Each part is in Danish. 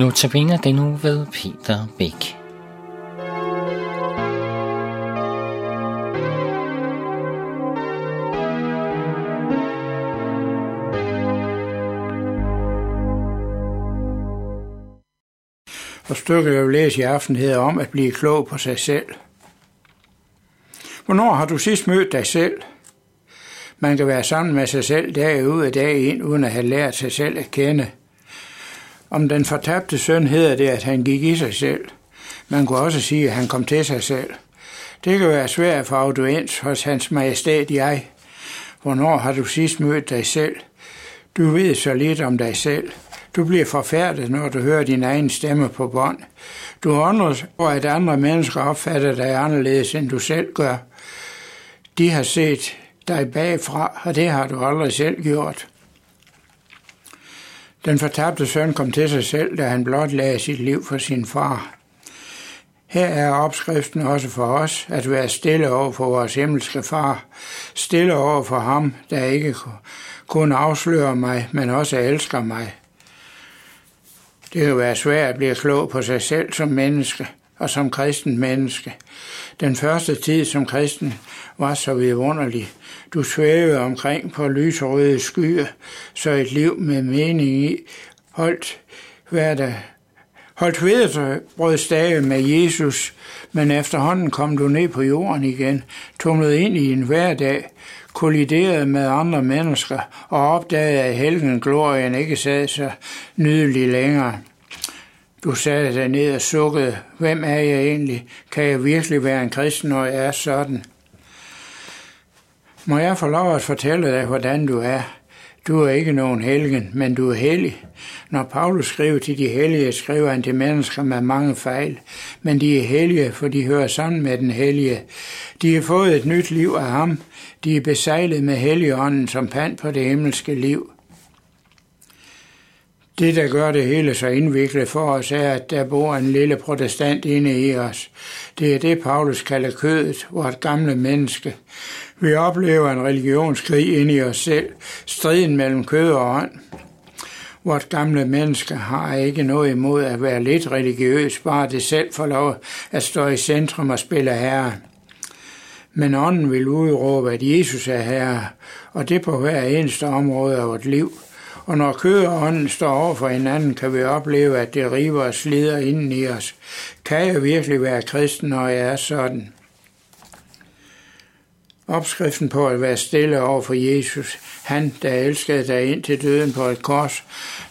Nu tabiner det nu ved Peter Bæk. Og stykket, jeg vil læse i aften, hedder om at blive klog på sig selv. Hvornår har du sidst mødt dig selv? Man kan være sammen med sig selv dag ud og dag ind, uden at have lært sig selv at kende. Om den fortabte søn hedder det, at han gik i sig selv. Man kunne også sige, at han kom til sig selv. Det kan være svært for audiens hos hans majestæt jeg. Hvornår har du sidst mødt dig selv? Du ved så lidt om dig selv. Du bliver forfærdet, når du hører din egen stemme på bånd. Du undrer over, at andre mennesker opfatter dig anderledes, end du selv gør. De har set dig bagfra, og det har du aldrig selv gjort. Den fortabte søn kom til sig selv, da han blot lagde sit liv for sin far. Her er opskriften også for os, at være stille over for vores himmelske far, stille over for ham, der ikke kun afslører mig, men også elsker mig. Det kan være svært at blive klog på sig selv som menneske og som kristen menneske. Den første tid som kristen var så vidunderlig. Du svævede omkring på lyserøde skyer, så et liv med mening i holdt hver dag holdt hvedebrødstave med Jesus, men efterhånden kom du ned på jorden igen, tumlede ind i en hverdag, kolliderede med andre mennesker og opdagede, at helgen glorien ikke sad så nydelig længere. Du sad dernede ned og sukkede, hvem er jeg egentlig? Kan jeg virkelig være en kristen, når jeg er sådan? Må jeg få lov at fortælle dig, hvordan du er? Du er ikke nogen helgen, men du er hellig. Når Paulus skriver til de hellige, skriver han til mennesker med mange fejl. Men de er hellige, for de hører sammen med den hellige. De har fået et nyt liv af ham. De er besejlet med helligånden som pand på det himmelske liv. Det, der gør det hele så indviklet for os, er, at der bor en lille protestant inde i os. Det er det, Paulus kalder kødet, vort gamle menneske. Vi oplever en religionskrig inde i os selv, striden mellem kød og ånd. Vort gamle menneske har ikke noget imod at være lidt religiøs, bare det selv får lov at stå i centrum og spille herre. Men ånden vil udråbe, at Jesus er herre, og det på hver eneste område af vort liv – og når kød og ånden står over for hinanden, kan vi opleve, at det river og slider inden i os. Kan jeg virkelig være kristen, når jeg er sådan? Opskriften på at være stille over for Jesus, han, der elskede dig ind til døden på et kors.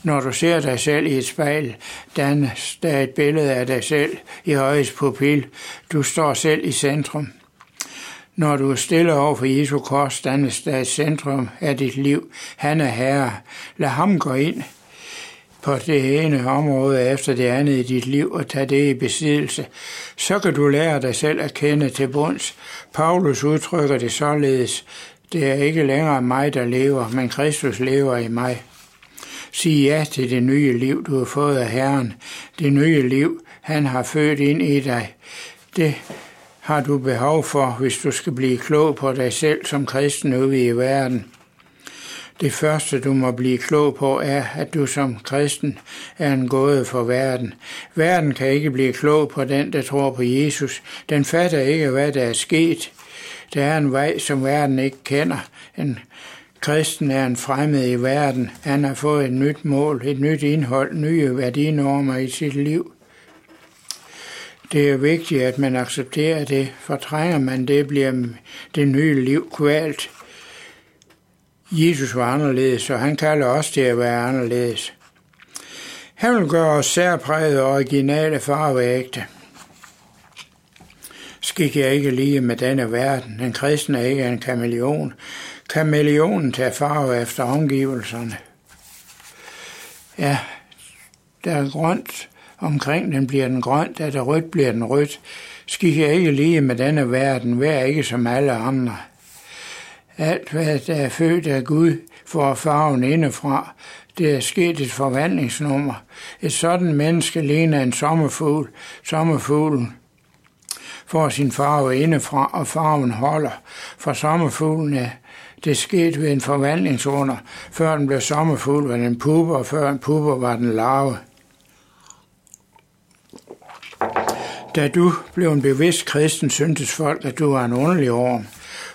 Når du ser dig selv i et spejl, dannes der et billede af dig selv i højest pupil. Du står selv i centrum. Når du er stille over for Jesu kors, dannes der et centrum af dit liv. Han er herre. Lad ham gå ind på det ene område efter det andet i dit liv og tage det i besiddelse. Så kan du lære dig selv at kende til bunds. Paulus udtrykker det således. Det er ikke længere mig, der lever, men Kristus lever i mig. Sig ja til det nye liv, du har fået af Herren. Det nye liv, han har født ind i dig. Det har du behov for, hvis du skal blive klog på dig selv som kristen ude i verden. Det første, du må blive klog på, er, at du som kristen er en gåde for verden. Verden kan ikke blive klog på den, der tror på Jesus. Den fatter ikke, hvad der er sket. Der er en vej, som verden ikke kender. En kristen er en fremmed i verden. Han har fået et nyt mål, et nyt indhold, nye værdinormer i sit liv. Det er vigtigt, at man accepterer det. Fortrænger man det, bliver det nye liv kvalt. Jesus var anderledes, og han kalder os til at være anderledes. Han vil gøre os særpræget og originale farveægte. Skik jeg ikke lige med denne verden. En kristen er ikke en kameleon. Kameleonen tager farve efter omgivelserne. Ja, der er grønt, Omkring den bliver den grøn, da det rødt bliver den rødt. Skal jeg ikke lige med denne verden, vær ikke som alle andre. Alt, hvad der er født af Gud, får farven indefra. Det er sket et forvandlingsnummer. Et sådan menneske ligner en sommerfugl. Sommerfuglen får sin farve indefra, og farven holder. For sommerfuglen er det skete ved en forvandlingsunder. Før den blev sommerfugl, var den puber, og før en puber var den larve. Da du blev en bevidst kristen, syntes folk, at du var en underlig orm,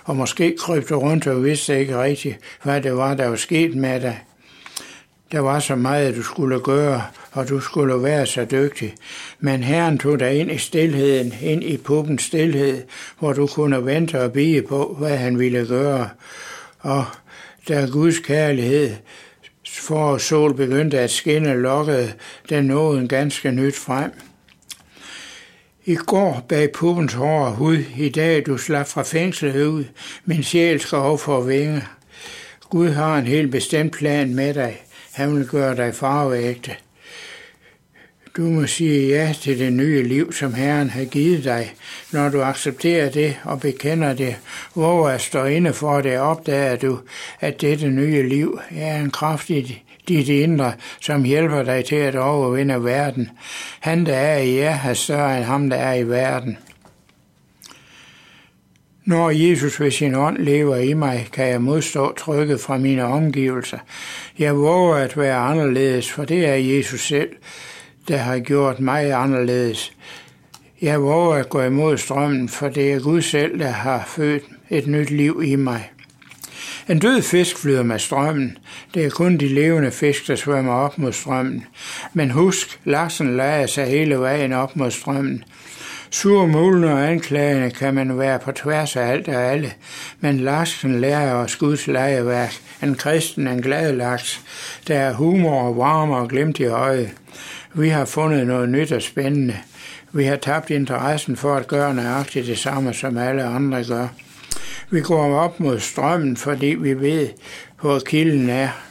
og måske kryb du rundt og vidste ikke rigtigt, hvad det var, der var sket med dig. Der var så meget, du skulle gøre, og du skulle være så dygtig. Men Herren tog dig ind i stillheden, ind i puppens stillhed, hvor du kunne vente og bide på, hvad han ville gøre. Og da Guds kærlighed for sol begyndte at skinne, lokkede den nåden ganske nyt frem. I går bag puppens hårde hud, i dag du slap fra fængslet ud, min sjæl skal over for vinge. Gud har en helt bestemt plan med dig. Han vil gøre dig farveægte. Du må sige ja til det nye liv, som Herren har givet dig. Når du accepterer det og bekender det, hvor at stå inde for det, opdager du, at dette nye liv er en kraftig dit indre, som hjælper dig til at overvinde verden. Han, der er i jer, er større end ham, der er i verden. Når Jesus ved sin ånd lever i mig, kan jeg modstå trykket fra mine omgivelser. Jeg våger at være anderledes, for det er Jesus selv, der har gjort mig anderledes. Jeg våger at gå imod strømmen, for det er Gud selv, der har født et nyt liv i mig. En død fisk flyder med strømmen. Det er kun de levende fisk, der svømmer op mod strømmen. Men husk, laksen lader sig hele vejen op mod strømmen. Sur, mulende og anklagende kan man være på tværs af alt og alle, men laksen lærer os Guds legeværk. En kristen, en glad laks, der er humor og varme og glemt i øjet. Vi har fundet noget nyt og spændende. Vi har tabt interessen for at gøre nøjagtigt det samme, som alle andre gør. Vi går op mod strømmen, fordi vi ved, hvor kilden er.